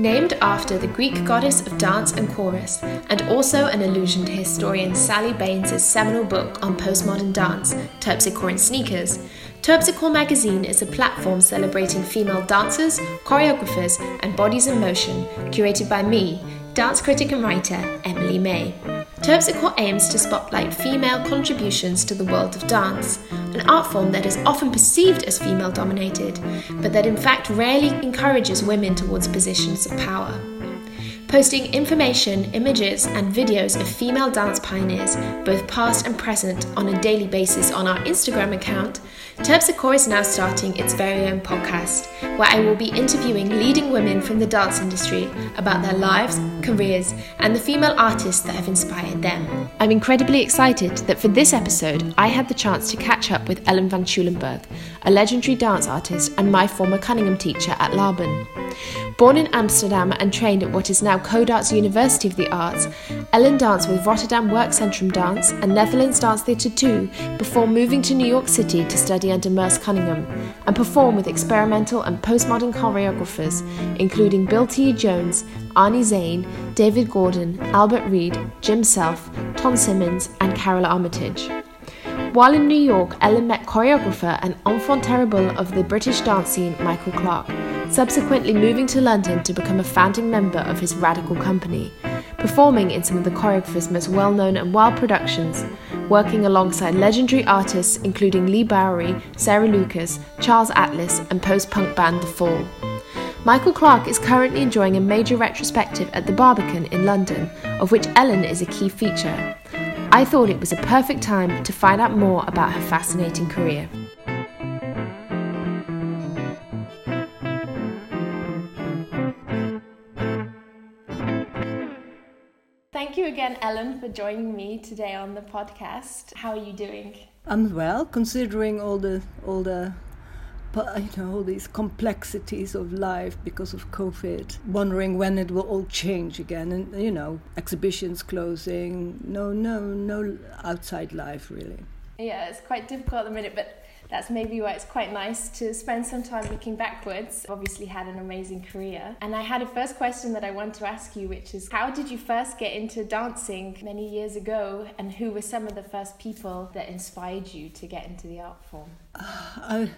Named after the Greek goddess of dance and chorus, and also an allusion to historian Sally Banes' seminal book on postmodern dance, Terpsichore in Sneakers, Terpsichore magazine is a platform celebrating female dancers, choreographers, and bodies in motion, curated by me, dance critic and writer Emily May. Terpsichore aims to spotlight female contributions to the world of dance, an art form that is often perceived as female dominated, but that in fact rarely encourages women towards positions of power. Posting information, images, and videos of female dance pioneers, both past and present, on a daily basis on our Instagram account, Terpsichore is now starting its very own podcast, where I will be interviewing leading women from the dance industry about their lives, careers, and the female artists that have inspired them. I'm incredibly excited that for this episode, I had the chance to catch up with Ellen van Schulenburg, a legendary dance artist and my former Cunningham teacher at Laban. Born in Amsterdam and trained at what is now Codarts University of the Arts, Ellen danced with Rotterdam Werkcentrum Dance and Netherlands Dance Theatre 2 before moving to New York City to study under Merce Cunningham and perform with experimental and postmodern choreographers, including Bill T. Jones, Arnie Zane, David Gordon, Albert Reid, Jim Self, Ton Simons, and Karole Armitage. While in New York, Ellen met choreographer and enfant terrible of the British dance scene, Michael Clark, subsequently moving to London to become a founding member of his radical company, performing in some of the choreographer's most well known and wild productions, working alongside legendary artists including Leigh Bowery, Sarah Lucas, Charles Atlas, and post punk band The Fall. Michael Clark is currently enjoying a major retrospective at the Barbican in London, of which Ellen is a key feature. I thought it was a perfect time to find out more about her fascinating career. Thank you again, Ellen, for joining me today on the podcast. How are you doing? I'm well, considering all the all the you know all these complexities of life because of COVID. Wondering when it will all change again, and you know exhibitions closing. No, no, no outside life really. Yeah, it's quite difficult at the minute, but that's maybe why it's quite nice to spend some time looking backwards. Obviously, had an amazing career. And I had a first question that I want to ask you, which is how did you first get into dancing many years ago, and who were some of the first people that inspired you to get into the art form? Uh, I,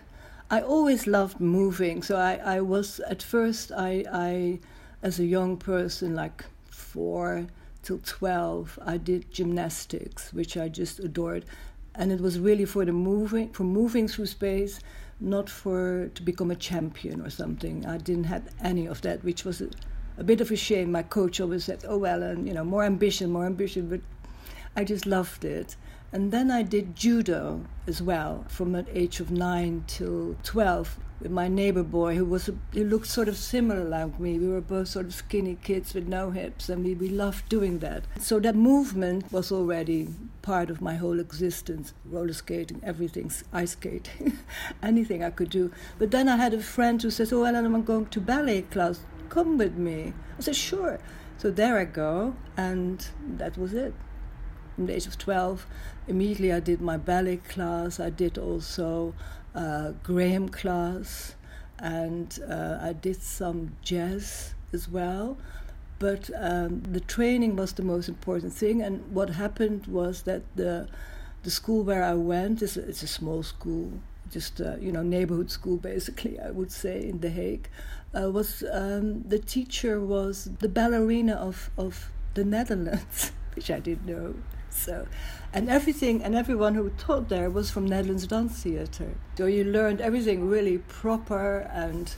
I always loved moving. So I, I was, at first, I, I, as a young person, like four till 12, I did gymnastics, which I just adored and it was really for the moving for moving through space not for to become a champion or something. I didn't have any of that which was a, a bit of a shame. My coach always said oh well and you know more ambition more ambition but i just loved it. And then I did judo as well from the age of 9 till 12 with my neighbor boy who was a, who looked sort of similar like me. We were both sort of skinny kids with no hips, and we, we loved doing that. So that movement was already part of my whole existence roller skating, everything, ice skating, anything I could do. But then I had a friend who says, Oh, Ellen, I'm going to ballet class. Come with me. I said, Sure. So there I go, and that was it. From the age of 12, immediately I did my ballet class. I did also uh, Graham class, and uh, I did some jazz as well. But um, the training was the most important thing. And what happened was that the the school where I went is it's a small school, just a, you know neighborhood school basically. I would say in The Hague. Uh, was um, the teacher was the ballerina of of the Netherlands, which I didn't know. So, and everything and everyone who taught there was from Netherlands Dance Theatre. So you learned everything really proper and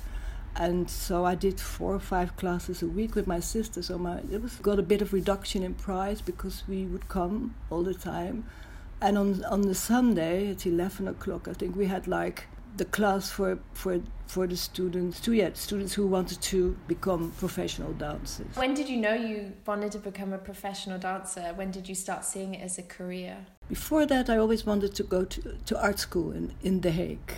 and so I did four or five classes a week with my sister. So my it was got a bit of reduction in price because we would come all the time. And on on the Sunday at eleven o'clock, I think we had like the class for for for the students to yeah students who wanted to become professional dancers. When did you know you wanted to become a professional dancer? When did you start seeing it as a career? Before that, I always wanted to go to to art school in in The Hague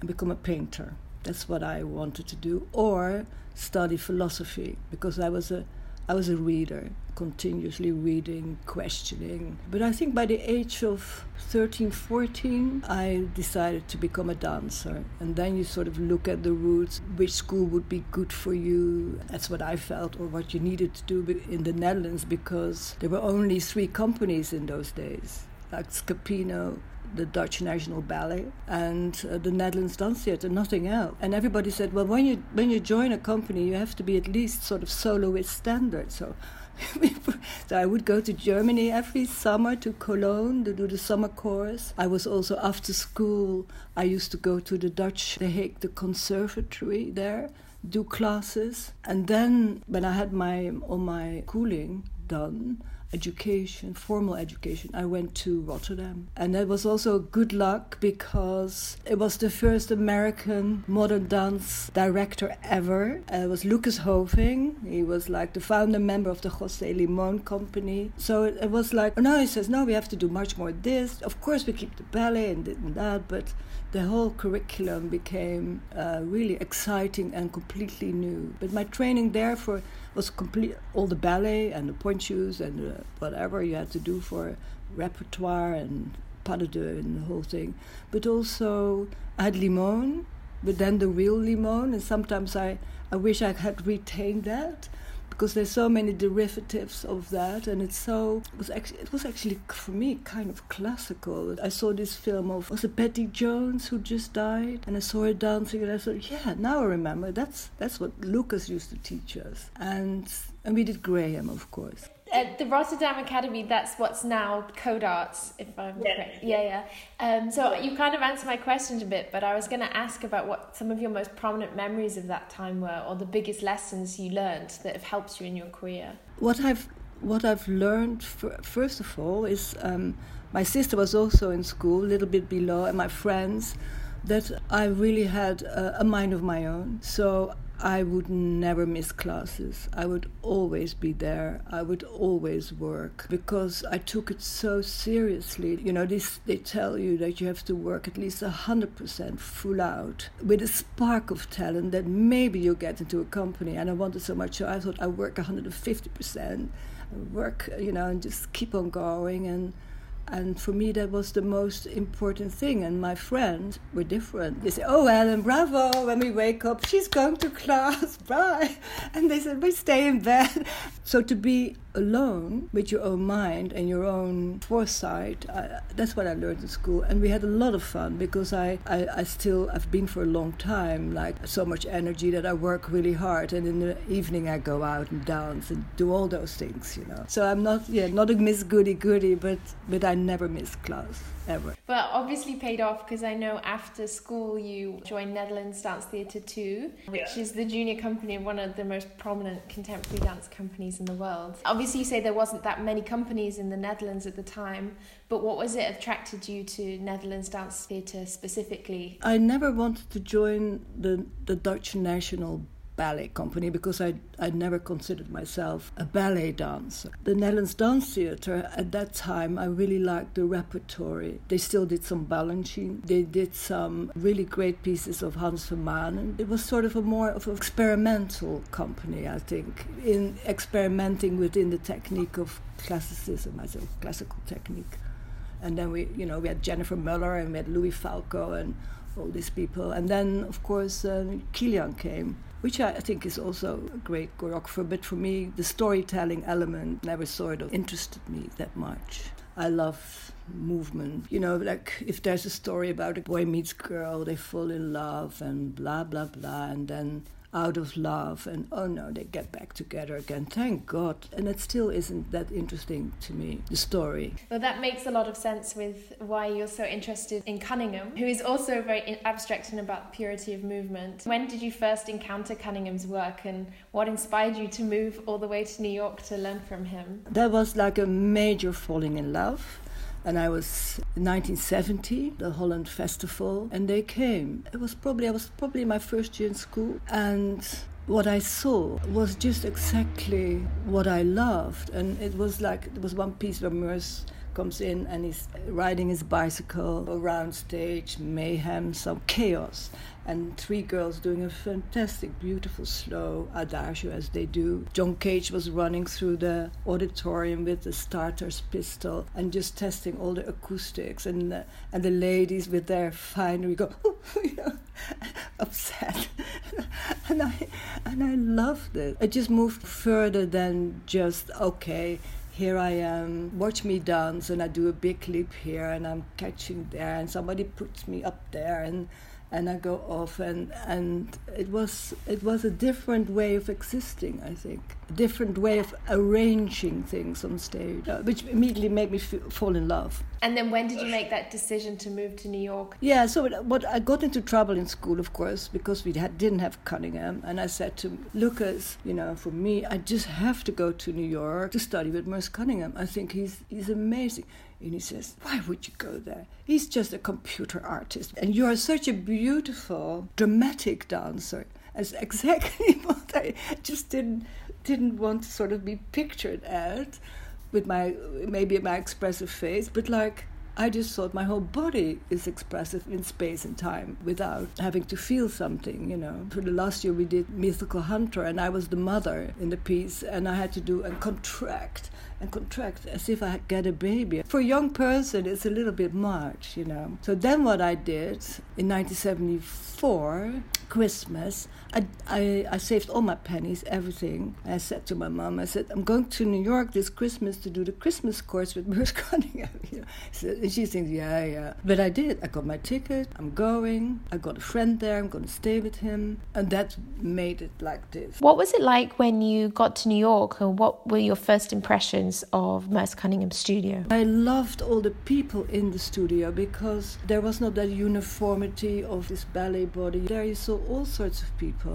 and become a painter. That's what I wanted to do, or study philosophy because I was a I was a reader, continuously reading, questioning. But I think by the age of 13, 14, I decided to become a dancer. And then you sort of look at the routes, which school would be good for you. That's what I felt, or what you needed to do in the Netherlands, because there were only three companies in those days like Scapino, the Dutch National Ballet and uh, the Netherlands Dance Theatre, nothing else. And everybody said, well, when you when you join a company, you have to be at least sort of soloist standard. So. so I would go to Germany every summer to Cologne to do the summer course. I was also after school. I used to go to the Dutch The Hague, the conservatory there, do classes. And then when I had my all my cooling done, education, formal education, I went to Rotterdam. And that was also good luck because it was the first American modern dance director ever. Uh, it was Lucas Hoving. He was like the founder member of the Jose Limon company. So it, it was like, oh, no, he says, no, we have to do much more this. Of course, we keep the ballet and, and that, but the whole curriculum became uh, really exciting and completely new. But my training there for was complete all the ballet and the pointe shoes and uh, whatever you had to do for repertoire and pas de deux and the whole thing. But also I had limon, but then the real limon, and sometimes I, I wish I had retained that because there's so many derivatives of that and it's so it was actually it was actually for me kind of classical. I saw this film of was it betty jones who just died? And i saw her dancing and i thought yeah now i remember. That's that's what lucas used to teach us. And and we did graham of course at the Rotterdam Academy, that's what's now Codarts, if I'm yeah. correct. Yeah, yeah. Um, so you kind of answered my question a bit, but I was going to ask about what some of your most prominent memories of that time were, or the biggest lessons you learned that have helped you in your career. What I've what I've learned first of all is um, my sister was also in school, a little bit below, and my friends that I really had a, a mind of my own. So I would never miss classes. I would always be there. I would always work because I took it so seriously. You know, this, they tell you that you have to work at least 100% full out with a spark of talent that maybe you get into a company. And I wanted so much, so I thought I'd work 150%, work, you know, and just keep on going. And and for me, that was the most important thing. And my friends were different. They say, Oh, Ellen, bravo. When we wake up, she's going to class. Bye. And they said, We stay in bed. So to be alone with your own mind and your own foresight. I, that's what I learned in school, and we had a lot of fun because I, I, I still I've been for a long time like so much energy that I work really hard, and in the evening I go out and dance and do all those things, you know. So I'm not yeah not a Miss Goody Goody, but but I never miss class ever. Well, obviously paid off because I know after school you joined Netherlands Dance Theatre 2, which yeah. is the junior company of one of the most prominent contemporary dance companies in the world. Obviously, you say there wasn't that many companies in the Netherlands at the time, but what was it attracted you to Netherlands Dance Theatre specifically? I never wanted to join the, the Dutch National ballet company because I I never considered myself a ballet dancer. The Netherlands Dance Theatre at that time I really liked the repertory. They still did some Balanchine. They did some really great pieces of Hans van Manen. It was sort of a more of an experimental company, I think, in experimenting within the technique of classicism as a classical technique. And then we, you know, we had Jennifer Muller and we had Louis Falco and all these people. And then, of course, uh, Kylián came which I think is also a great choreographer. But for me, the storytelling element never sort of interested me that much. I love movement. You know, like if there's a story about a boy meets girl, they fall in love and blah blah blah, and then out of love and oh no they get back together again. Thank god. And it still isn't that interesting to me the story. Well that makes a lot of sense with why you're so interested in cunningham who is also very abstract and about purity of movement. When did you first encounter cunningham's work and what inspired you to move all the way to new york to learn from him? That was like a major falling in love and I was 1970, the Holland Festival, and they came. It was probably I was probably my first year in school, and what I saw was just exactly what I loved, and it was like there was one piece where Merce comes in and he's riding his bicycle around stage, mayhem, some chaos and three girls doing a fantastic, beautiful, slow adagio as they do. John Cage was running through the auditorium with the starter's pistol and just testing all the acoustics, and the, and the ladies with their finery go, upset, and I and I loved it. It just moved further than just okay here I am, watch me dance, and I do a big leap here, and I'm catching there, and somebody puts me up there, and and I go off and and it was it was a different way of existing I think. A different way of arranging things on stage uh, which immediately made me f- fall in love. And then when did you make that decision to move to New York? Yeah so what I got into trouble in school of course because we had, didn't have Cunningham and I said to Lucas you know for me I just have to go to New York to study with Merce Cunningham. I think he's he's amazing and he says, Why would you go there? He's just a computer artist. And you are such a beautiful, dramatic dancer. As exactly what I just didn't didn't want to sort of be pictured at with my maybe my expressive face, but like I just thought my whole body is expressive in space and time without having to feel something, you know. For the last year we did Mythical Hunter and I was the mother in the piece and I had to do and contract and contract as if I get a baby. For a young person, it's a little bit much, you know. So then what I did in 1974, Christmas, I, I, I saved all my pennies, everything. I said to my mom, I said, I'm going to New York this Christmas to do the Christmas course with Merce Cunningham. You know? so, and she thinks, yeah, yeah. But I did. I got my ticket. I'm going. I got a friend there. I'm going to stay with him. And that made it like this. What was it like when you got to New York? And what were your first impressions of Merce Cunningham's studio? I loved all the people in the studio because there was not that uniformity of this ballet body. There you saw all sorts of people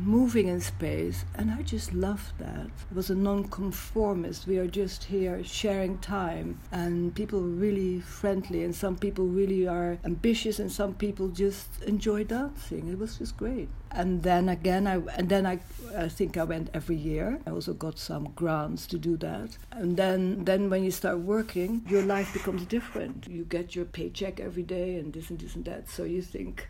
moving in space, and I just loved that. It was a non-conformist. We are just here sharing time, and people really friendly, and some people really are ambitious, and some people just enjoy dancing. It was just great. And then again, I and then I, I think I went every year. I also got some grants to do that. And then then when you start working, your life becomes different. You get your paycheck every day, and this and this and that. So you think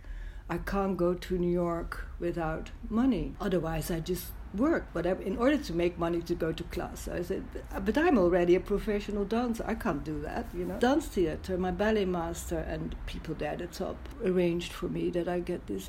I can't go to New York without money. Otherwise, I just work whatever in order to make money to go to class. So I said, but I'm already a professional dancer. I can't do that, you know. Dance theater, my ballet master and people there at the top arranged for me that I get this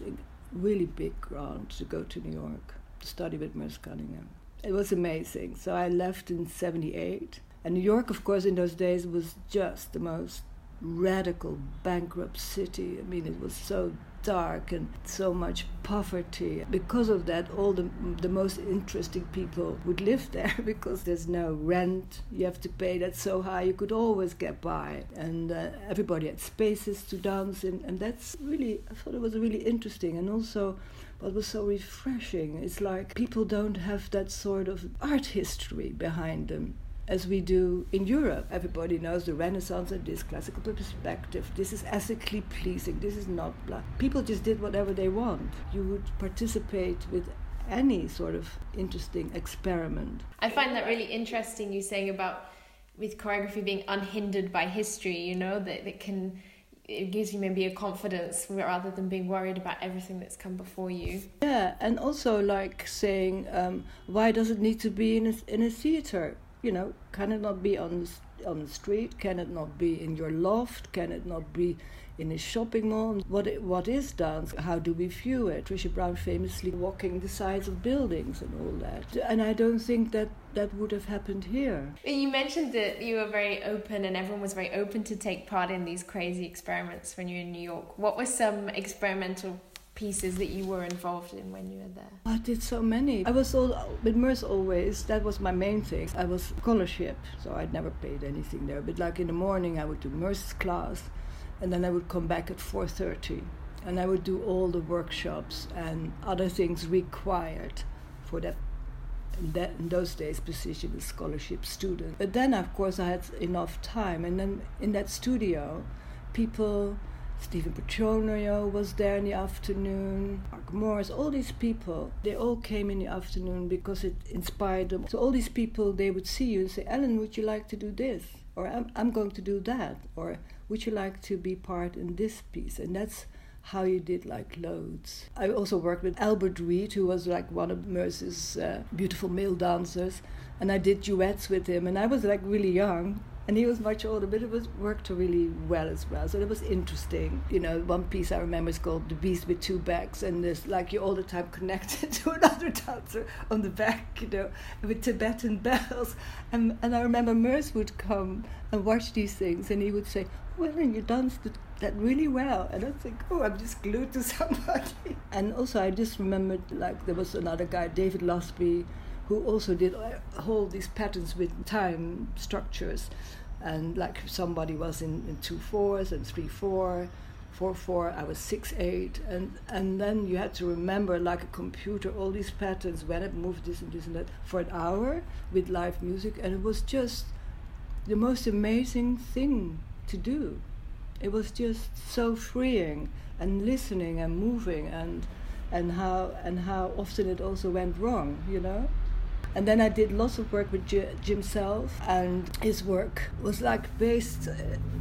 really big grant to go to New York to study with Merce Cunningham. It was amazing. So I left in 78. And New York, of course, in those days was just the most radical, bankrupt city. I mean, it was so dark and so much poverty. Because of that, all the, the most interesting people would live there because there's no rent you have to pay that's so high you could always get by. And uh, everybody had spaces to dance in, and that's really, I thought it was really interesting. And also, what was so refreshing is like people don't have that sort of art history behind them as we do in Europe. Everybody knows the Renaissance and this classical perspective. This is ethically pleasing. This is not black. People just did whatever they want. You would participate with any sort of interesting experiment. I find that really interesting. You saying about with choreography being unhindered by history. You know that that can it gives you maybe a confidence rather than being worried about everything that's come before you. Yeah, and also like saying, um, why does it need to be in a, in a theater? You know, can it not be on the, on the street? Can it not be in your loft? Can it not be in a shopping mall? What what is dance? How do we view it? Trisha Brown famously walking the sides of buildings and all that. And I don't think that that would have happened here. You mentioned that you were very open and everyone was very open to take part in these crazy experiments when you were in New York. What were some experimental pieces that you were involved in when you were there? I did so many. I was all with Merce always. That was my main thing. I was scholarship, so I'd never paid anything there. But like in the morning, I would do Merce's class, and then I would come back at four thirty, and I would do all the workshops and other things required for that that in those days position as scholarship student. But then of course I had enough time and then in that studio people Stephen Petronio was there in the afternoon, Mark Morris, all these people, they all came in the afternoon because it inspired them. So all these people, they would see you and say, Ellen, would you like to do this? Or I'm, I'm going to do that. Or would you like to be part in this piece? And that's how you did like loads. I also worked with Albert Reid, who was like one of Merce's uh, beautiful male dancers, and I did duets with him. And I was like really young, and he was much older, but it was worked really well as well. So it was interesting. You know, one piece I remember is called "The Beast with Two Backs," and there's like you're all the time connected to another dancer on the back, you know, with Tibetan bells. And and I remember Merce would come and watch these things, and he would say, "Well, and you danced that really well," and I'd think, "Oh, I'm just glued to somebody." And also, I just remembered like there was another guy, David Lusby who also did uh, hold these patterns with time structures. And like somebody was in, in two fours and three four, four four, I was six eight, and and then you had to remember like a computer all these patterns when it moved this and this and that for an hour with live music, and it was just the most amazing thing to do. It was just so freeing and listening and moving and and how and how often it also went wrong, you know. And then I did lots of work with Jim Self, and his work was like based uh,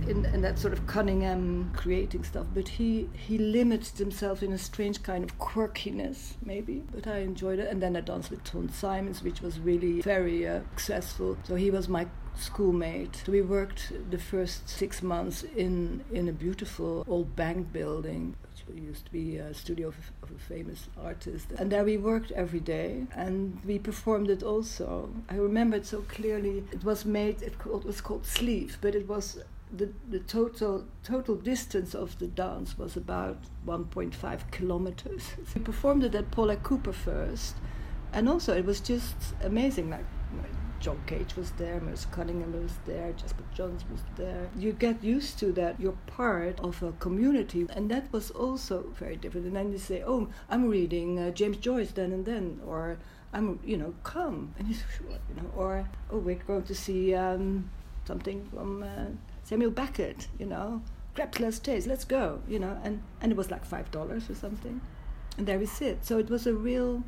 in, in, that sort of Cunningham creating stuff, but he, he limited himself in a strange kind of quirkiness, maybe. But I enjoyed it. And then I danced with Ton Simons, which was really very uh, successful. So he was my schoolmate. We worked the first six months in, in a beautiful old bank building used to be a studio of, of, a famous artist. And there we worked every day and we performed it also. I remember it so clearly. It was made, it, called, it was called Sleeve, but it was the, the total total distance of the dance was about 1.5 kilometers. We performed it at Paula Cooper first, and also it was just amazing. Like John Cage was there, Merce Cunningham was there, Jasper Johns was there. You get used to that. You're part of a community, and that was also very different. And then you say, "Oh, I'm reading uh, James Joyce then and then," or "I'm, you know, come," and you you know, or "Oh, we're going to see um, something from uh, Samuel Beckett," you know. Grab Stays, let's go, you know, and, and it was like five dollars or something. And there we sit. So it was a real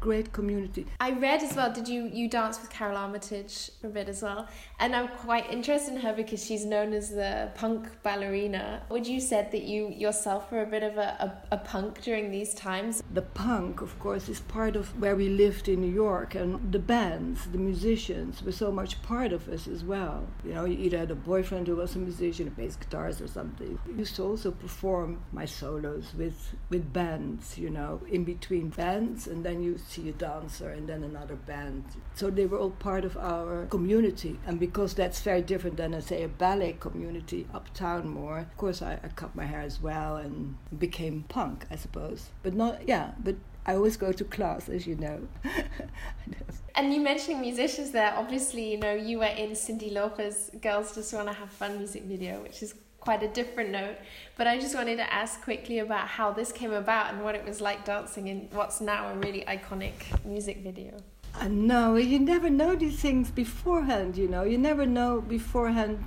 great community. I read as well. Did you you dance with Karole Armitage a bit as well? And I'm quite interested in her because she's known as the punk ballerina. Would you said that you yourself were a bit of a, a, a punk during these times? The punk, of course, is part of where we lived in New York, and the bands, the musicians, were so much part of us as well. You know, you either had a boyfriend who was a musician, a bass guitarist, or something. I used to also perform my solos with with bands. You know, in between bands, and then you see a dancer and then another band. So they were all part of our community. And because that's very different than, I say, a ballet community uptown more, of course, I, I cut my hair as well and became punk, I suppose. But not, yeah, but I always go to class, as you know. and you mentioning musicians there, obviously, you know, you were in Cyndi Lauper's Girls Just Wanna Have Fun music video, which is quite a different note. But I just wanted to ask quickly about how this came about and what it was like dancing in what's now a really iconic music video. Uh, I know, you never know these things beforehand, you know. You never know beforehand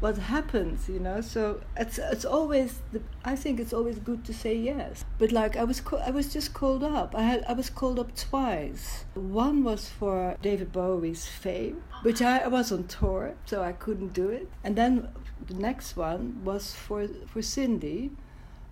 what happens, you know. So it's it's always the, I think it's always good to say yes. But like I was I was just called up. I had I was called up twice. One was for David Bowie's Fame, which I, I was on tour, so I couldn't do it. And then the next one was for for Cyndi,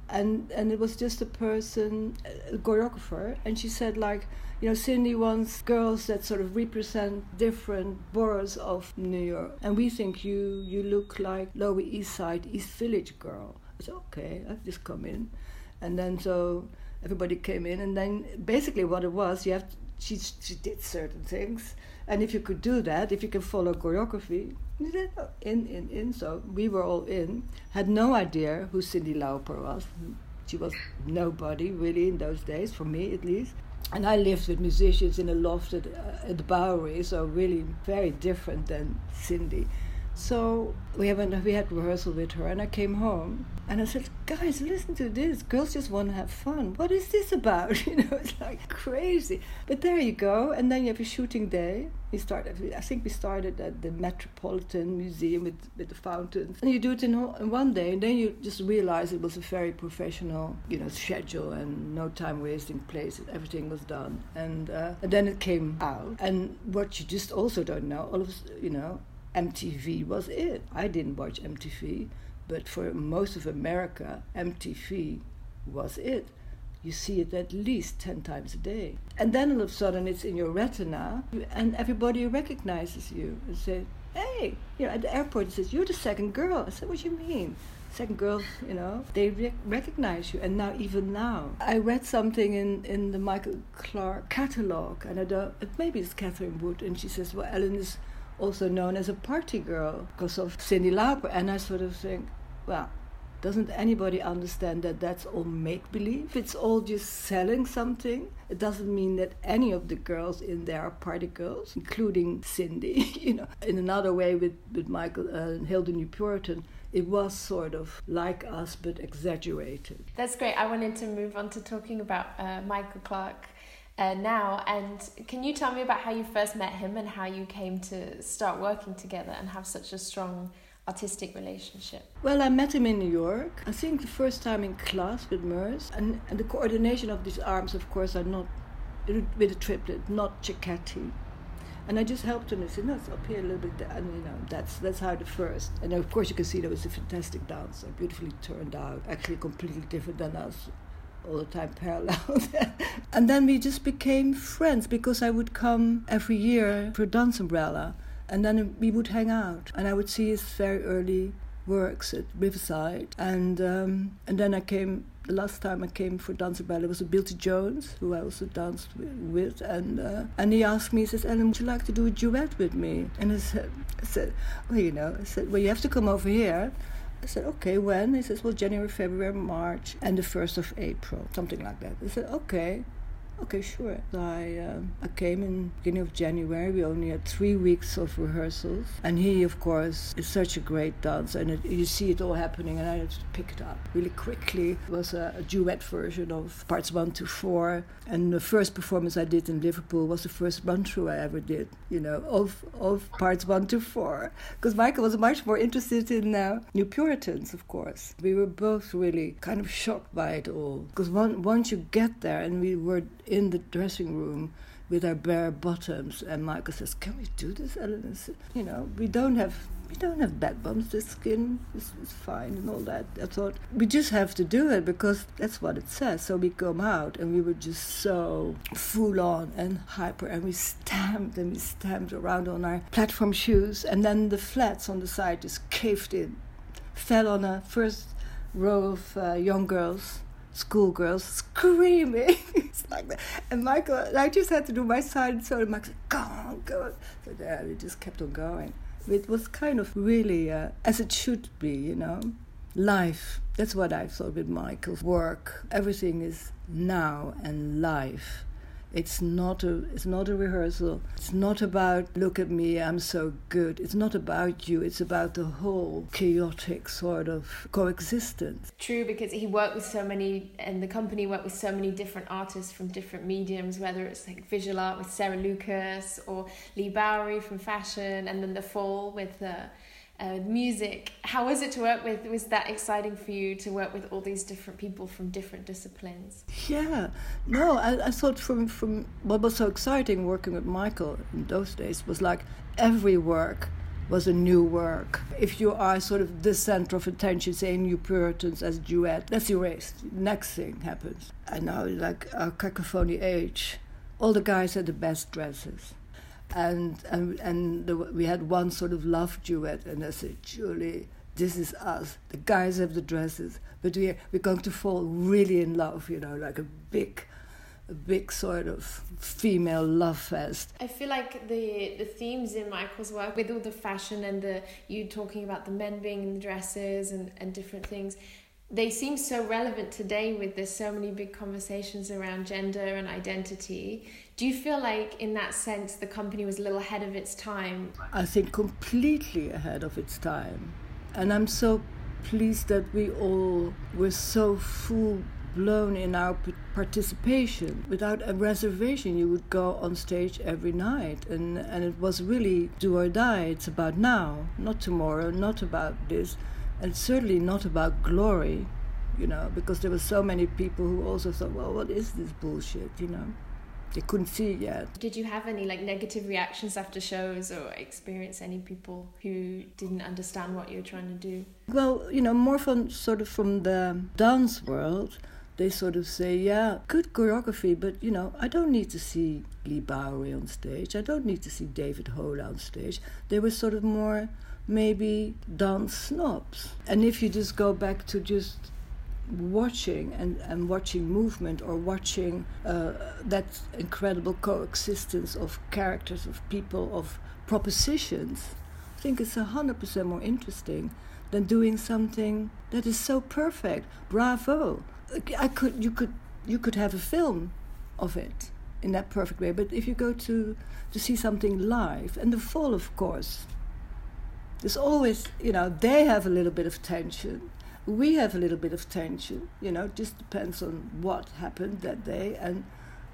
and and it was just a person, a choreographer, and she said like, you know, Cyndi wants girls that sort of represent different boroughs of New York, and we think you you look like Lower East Side, East Village girl. I said okay, I've just come in, and then so everybody came in, and then basically what it was, you have to, she she did certain things and if you could do that, if you can follow choreography, in, in, in. So we were all in, had no idea who Cyndi Lauper was. She was nobody really in those days, for me at least. And I lived with musicians in a loft at, uh, at the Bowery, so really very different than Cyndi. So we have we had rehearsal with her, and I came home and I said, "Guys, listen to this. Girls just want to have fun. What is this about? You know, it's like crazy." But there you go, and then you have a shooting day, We started. I think we started at the Metropolitan Museum with, with the fountains, and you do it in, in one day, and then you just realize it was a very professional, you know, schedule and no time wasting place. Everything was done, and, uh, and then it came out. And what you just also don't know, all of you know, MTV was it. I didn't watch MTV, but for most of America, MTV was it you see it at least 10 times a day. And then all of a sudden it's in your retina and everybody recognizes you and says, hey, you know, at the airport it says, you're the second girl. I said, what do you mean? Second girl, you know, they re- recognize you. And now, even now, I read something in, in the Michael Clark catalog, and I don't, maybe it's Catherine Wood, and she says, well, Ellen is also known as a party girl because of Cyndi Lauper. And I sort of think, well, doesn't anybody understand that that's all make believe? It's all just selling something. It doesn't mean that any of the girls in there are party girls, including Cyndi. you know, in another way with with Michael uh, Hail the New Puritan, it was sort of like us but exaggerated. That's great. I wanted to move on to talking about uh, Michael Clark. Uh, now, and can you tell me about how you first met him and how you came to start working together and have such a strong artistic relationship? Well, I met him in New York. I think the first time in class with Merce, and, and the coordination of these arms, of course, are not with a triplet, not Cecchetti. And I just helped him. I said, "No, it's up here a little bit." And you know, that's that's how the first. And of course, you can see that was a fantastic dancer, beautifully turned out, actually completely different than us all the time parallel. and then we just became friends because I would come every year for Dance Umbrella and then we would hang out, and I would see his very early works at Riverside, and um, and then I came. The last time I came for Dance Umbrella was with Bill T. Jones, who I also danced with, and uh, and he asked me, he says, "Ellen, would you like to do a duet with me?" And I said, I said, well, you know, I said, well, you have to come over here. I said, okay, when? He says, well, January, February, March, and the 1st of April, something like that. I said, okay. Okay, sure. I um, I came in beginning of January. We only had three weeks of rehearsals, and he, of course, is such a great dancer, and it, you see it all happening, and I had to pick it up really quickly. It was a, a, duet version of parts one to four, and the first performance I did in Liverpool was the first run through I ever did, you know, of of parts one to four, because Michael was much more interested in uh, New Puritans, of course. We were both really kind of shocked by it all, because once you get there, and we were in the dressing room with our bare bottoms. And Michael says, "Can we do this, Ellen?" You know, we don't have we don't have bad bumps. The skin is, is, fine and all that. I thought we just have to do it because that's what it says. So we come out and we were just so full on and hyper, and we stamped and we stamped around on our platform shoes, and then the flats on the side just caved in, fell on a first row of uh, young girls schoolgirls screaming. it's like that. And Michael, I just had to do my side, so Michael said, go on, go on. So yeah, we just kept on going. It was kind of really uh, as it should be, you know. Life. That's what I thought with Michael's work. Everything is now and life. It's not a it's not a rehearsal. It's not about look at me, I'm so good. It's not about you. It's about the whole chaotic sort of coexistence. True, because he worked with so many, and the company worked with so many different artists from different mediums, whether it's like visual art with Sarah Lucas or Leigh Bowery from fashion, and then the fall with. Uh, uh, music. How was it to work with? Was that exciting for you to work with all these different people from different disciplines? Yeah, no, I, I thought from from what was so exciting working with Michael in those days was like every work was a new work. If you are sort of the center of attention, say New Puritans as duet, that's erased. Next thing happens. And now, like our caca phoney H, all the guys had the best dresses and and and the, we had one sort of love duet, and I said, Julie, this is us. The guys have the dresses, but we we're going to fall really in love, you know, like a big, a big sort of female love fest. I feel like the the themes in Michael's work, with all the fashion and the you talking about the men being in the dresses and and different things they seem so relevant today with there's so many big conversations around gender and identity. Do you feel like in that sense the company was a little ahead of its time? I think completely ahead of its time. And I'm so pleased that we all were so full blown in our participation. Without a reservation, you would go on stage every night, and and it was really do or die. It's about now, not tomorrow, not about this, and certainly not about glory, you know, because there were so many people who also thought, well, what is this bullshit, you know? they couldn't see it yet. Did you have any like negative reactions after shows or experience any people who didn't understand what you were trying to do? Well, you know, more from sort of from the dance world, they sort of say, yeah, good choreography, but you know, I don't need to see Leigh Bowery on stage. I don't need to see David Hole on stage. They were sort of more maybe dance snobs. And if you just go back to just watching and, and watching movement or watching uh, that incredible coexistence of characters, of people, of propositions, I think it's a hundred percent more interesting than doing something that is so perfect. Bravo! I could, you could, you could have a film of it in that perfect way. But if you go to to see something live, and the fall, of course, there's always, you know, they have a little bit of tension. We have a little bit of tension, you know, just depends on what happened that day and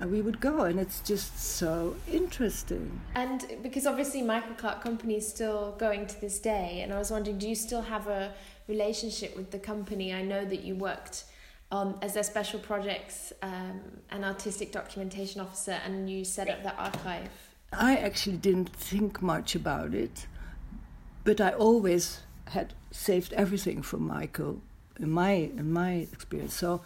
and we would go and it's just so interesting. And because obviously michael clark company is still going to this day and i was wondering do you still have a relationship with the company? I know that you worked um, as their special projects um, and artistic documentation officer and you set up the archive. I actually didn't think much about it but i always had saved everything from Michael in my in my experience. So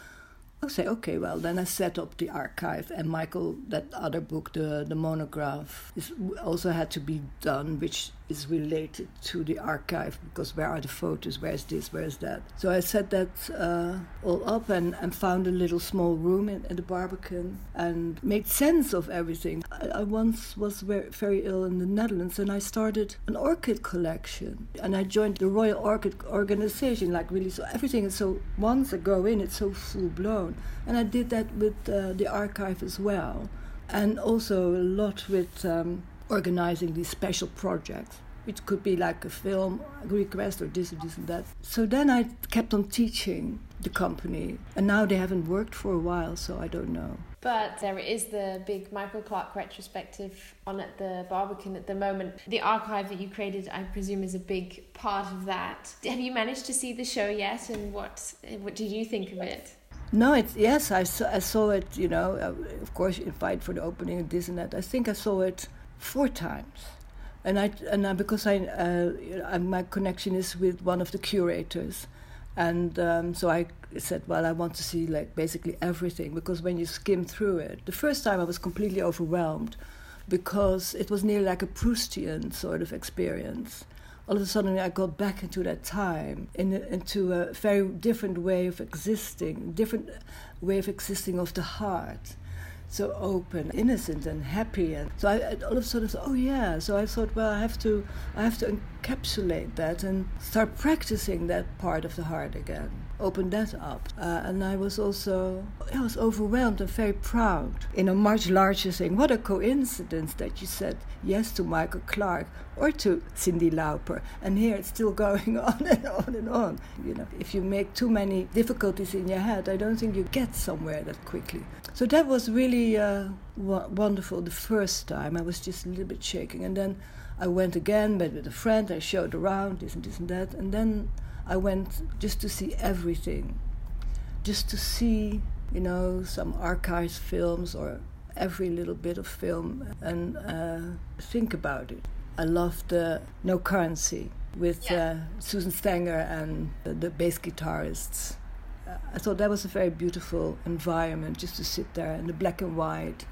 I'll say, okay, well, then I set up the archive, and Michael, that other book, the the monograph, is also had to be done, which is related to the archive because where are the photos, where's this, where's that. So I set that uh, all up and, and found a little small room in, in the Barbican and made sense of everything. I, I once was very, very ill in the Netherlands and I started an orchid collection and I joined the Royal Orchid Organization, like really, so everything is so, once I go in, it's so full blown. And I did that with uh, the archive as well. And also a lot with um, organizing these special projects which could be like a film request or this or this and that. So then I kept on teaching the company, and now they haven't worked for a while, so I don't know. But there is the big Michael Clark retrospective on at the Barbican at the moment. The archive that you created, I presume, is a big part of that. Have you managed to see the show yet, and what what did you think of it? No, it's yes, I saw, I saw it. You know, uh, of course, invite for the opening and this and that. I think I saw it four times, and I and I, because I uh, my connection is with one of the curators, and um, so I said, well, I want to see like basically everything. Because when you skim through it, the first time I was completely overwhelmed because it was nearly like a Proustian sort of experience. All of a sudden, I got back into that time, in, into a very different way of existing, different way of existing of the heart so open, innocent, and happy. And so I, all of a sudden oh yeah. So I thought, well, I have to, I have to encapsulate that and start practicing that part of the heart again. Open that up, uh, and I was also, I was overwhelmed and very proud in a much larger thing. What a coincidence that you said yes to Michael Clark or to Cyndi Lauper, and here it's still going on and on and on. You know, if you make too many difficulties in your head, I don't think you get somewhere that quickly. So that was really uh, wonderful the first time. I was just a little bit shaking. And then I went again, met with a friend, I showed around this and this and that. And then I went just to see everything, just to see, you know, some archives films or every little bit of film and uh, think about it. I loved the No Currency with yeah. uh, Susan Stenger and the, the bass guitarists. I thought that was a very beautiful environment just to sit there in the black and white.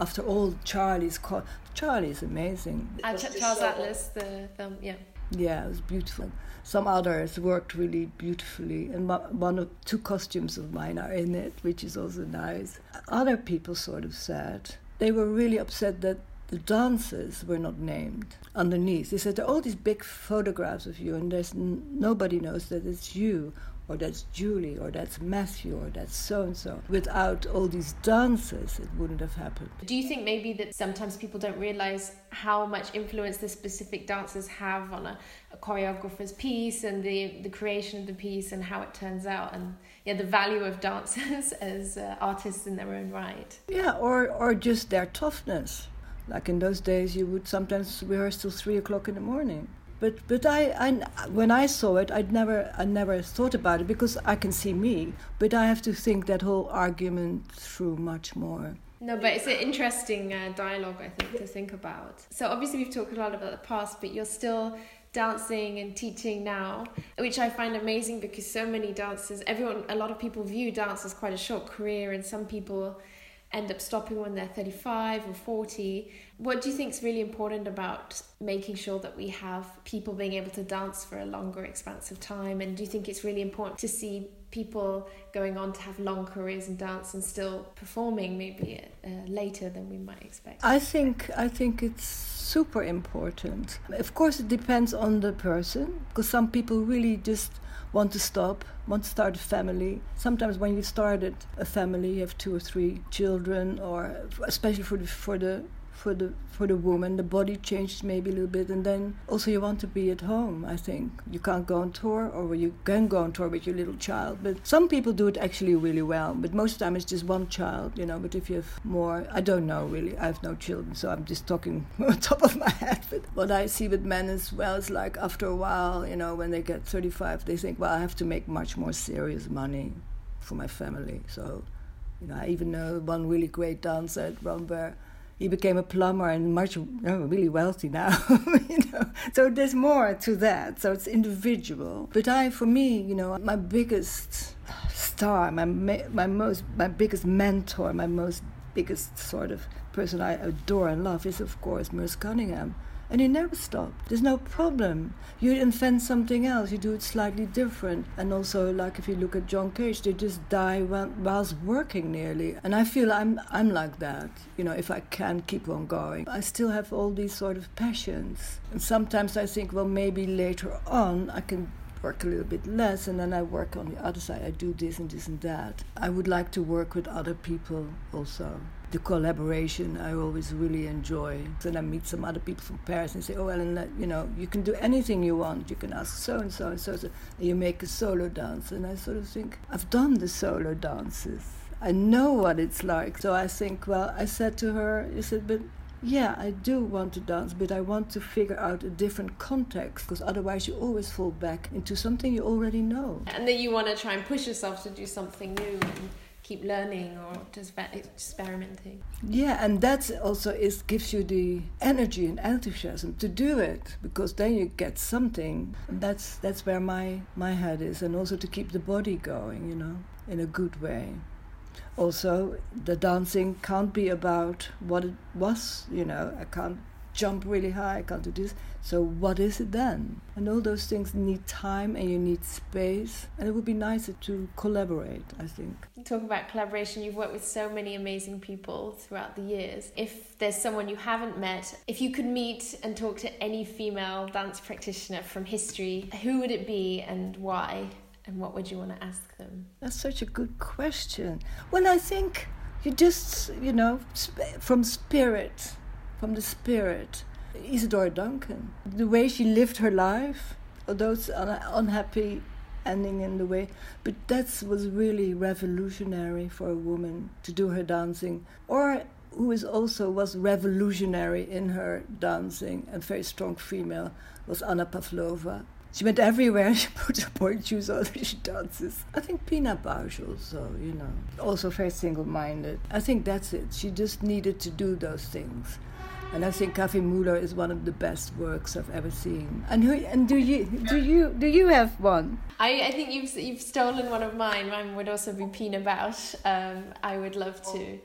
After all, Charlie's call. Charlie is amazing. Uh, Charles so Atlas, the film, yeah. Yeah, it was beautiful. Some others worked really beautifully, and one of two costumes of mine are in it, which is also nice. Other people sort of said they were really upset that the dancers were not named underneath. They said there are all these big photographs of you, and there's n- nobody knows that it's you or that's Julie, or that's Matthew, or that's so and so. Without all these dances, it wouldn't have happened. Do you think maybe that sometimes people don't realize how much influence the specific dancers have on a, a choreographer's piece and the, the creation of the piece and how it turns out, and yeah, the value of dancers as uh, artists in their own right? Yeah, or, or just their toughness. Like in those days, you would sometimes rehearse till three o'clock in the morning but but I, I when I saw it, I'd never I never thought about it because I can see me, but I have to think that whole argument through much more. No, but it's an interesting uh, dialogue, I think, to think about. So obviously we've talked a lot about the past, but you're still dancing and teaching now, which I find amazing because so many dancers, everyone, a lot of people view dance as quite a short career, and some people end up stopping when they're 35 or 40. What do you think is really important about making sure that we have people being able to dance for a longer expanse of time? And do you think it's really important to see people going on to have long careers in dance and still performing maybe uh, later than we might expect? I think I think it's super important. Of course, it depends on the person because some people really just want to stop, want to start a family. Sometimes when you started a family, you have two or three children, or especially for the for the for the for the woman the body changes maybe a little bit and then also you want to be at home i think. You can't go on tour or you can go on tour with your little child but some people do it actually really well but most of the time it's just one child you know but if you have more i don't know really. I have no children so i'm just talking on top of my head but what i see with men as well is like after a while you know when they get 35 they think well i have to make much more serious money for my family so you know i even know one really great dancer at Rambert he became a plumber and much really wealthy now you know. So there's more to that. So it's individual. But i for me you know my biggest star my my most my biggest mentor my most biggest sort of person i adore and love is of course merce cunningham and you never stop. There's no problem. You invent something else, you do it slightly different. And also, like if you look at John Cage, they just die whilst working nearly. And I feel I'm, I'm like that. You know, if I can keep on going, I still have all these sort of passions. And sometimes I think, well, maybe later on I can work a little bit less and then I work on the other side. I do this and this and that. I would like to work with other people also the collaboration I always really enjoy. Then I meet some other people from Paris and say, "Oh, Ellen, you know, you can do anything you want. You can ask so and so and so, and you make a solo dance." And I sort of think I've done the solo dances. I know what it's like. So I think, well, I said to her, "I said, but yeah, I do want to dance, but I want to figure out a different context because otherwise you always fall back into something you already know. And then you want to try and push yourself to do something new and keep learning or just experimenting. Yeah, and that also is gives you the energy and enthusiasm to do it because then you get something. And that's that's where my my head is, and also to keep the body going, you know, in a good way. Also, the dancing can't be about what it was, you know. I can't jump really high, I can't do this. So what is it then? And all those things need time and you need space. And it would be nicer to collaborate, I think. talk about collaboration. You've worked with so many amazing people throughout the years. If there's someone you haven't met, if you could meet and talk to any female dance practitioner from history, who would it be and why? And what would you want to ask them? That's such a good question. Well, I think you just, you know, from spirit, from the spirit Isadora Duncan. The way she lived her life, although it's an unhappy ending in the way, but that was really revolutionary for a woman to do her dancing. Or who is also was revolutionary in her dancing and very strong female was Anna Pavlova. She went everywhere. She put her pointe shoes on. She dances. I think Pina Bausch also, you know, also very single-minded. I think that's it. She just needed to do those things. And I think Café Müller is one of the best works I've ever seen. And who and do you do you do you have one? I, I think you've you've stolen one of mine. Mine would also be Pina Bausch. Um, I would love to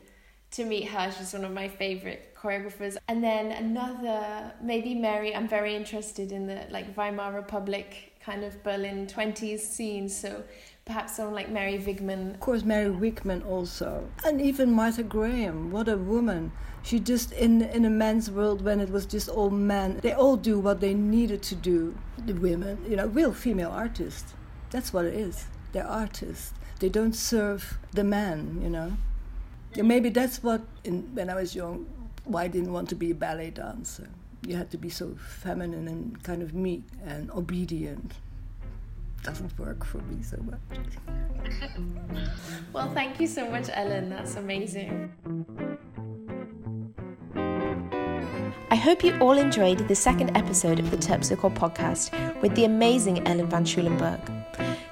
to meet her. She's one of my favorite choreographers. And then another, maybe Mary. I'm very interested in the like Weimar Republic kind of Berlin 20s scene. So perhaps someone like Mary Wigman. Of course, Mary Wigman also, and even Martha Graham. What a woman! She just in in a man's world when it was just all men. They all do what they needed to do. The women, you know, real female artists. That's what it is. They're artists. They don't serve the man, you know. And maybe that's what, in, when I was young, why I didn't want to be a ballet dancer. You had to be so feminine and kind of meek and obedient. Doesn't work for me so much. well, thank you so much, Ellen. That's amazing. I hope you all enjoyed the second episode of the Terpsichore podcast with the amazing Ellen van Schuylenburch.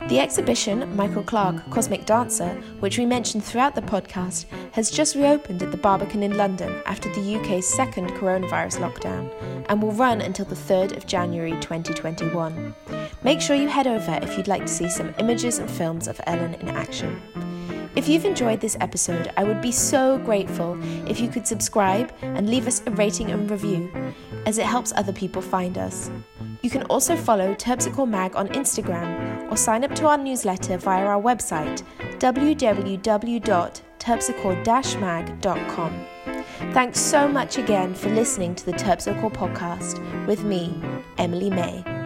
The exhibition, Michael Clark, Cosmic Dancer, which we mentioned throughout the podcast, has just reopened at the Barbican in London after the UK's second coronavirus lockdown and will run until the 3rd of January 2021. Make sure you head over if you'd like to see some images and films of Ellen in action. If you've enjoyed this episode, I would be so grateful if you could subscribe and leave us a rating and review, as it helps other people find us. You can also follow Terpsichore Mag on Instagram or sign up to our newsletter via our website www.terpsichore-mag.com. Thanks so much again for listening to the Terpsichore podcast with me, Emily May.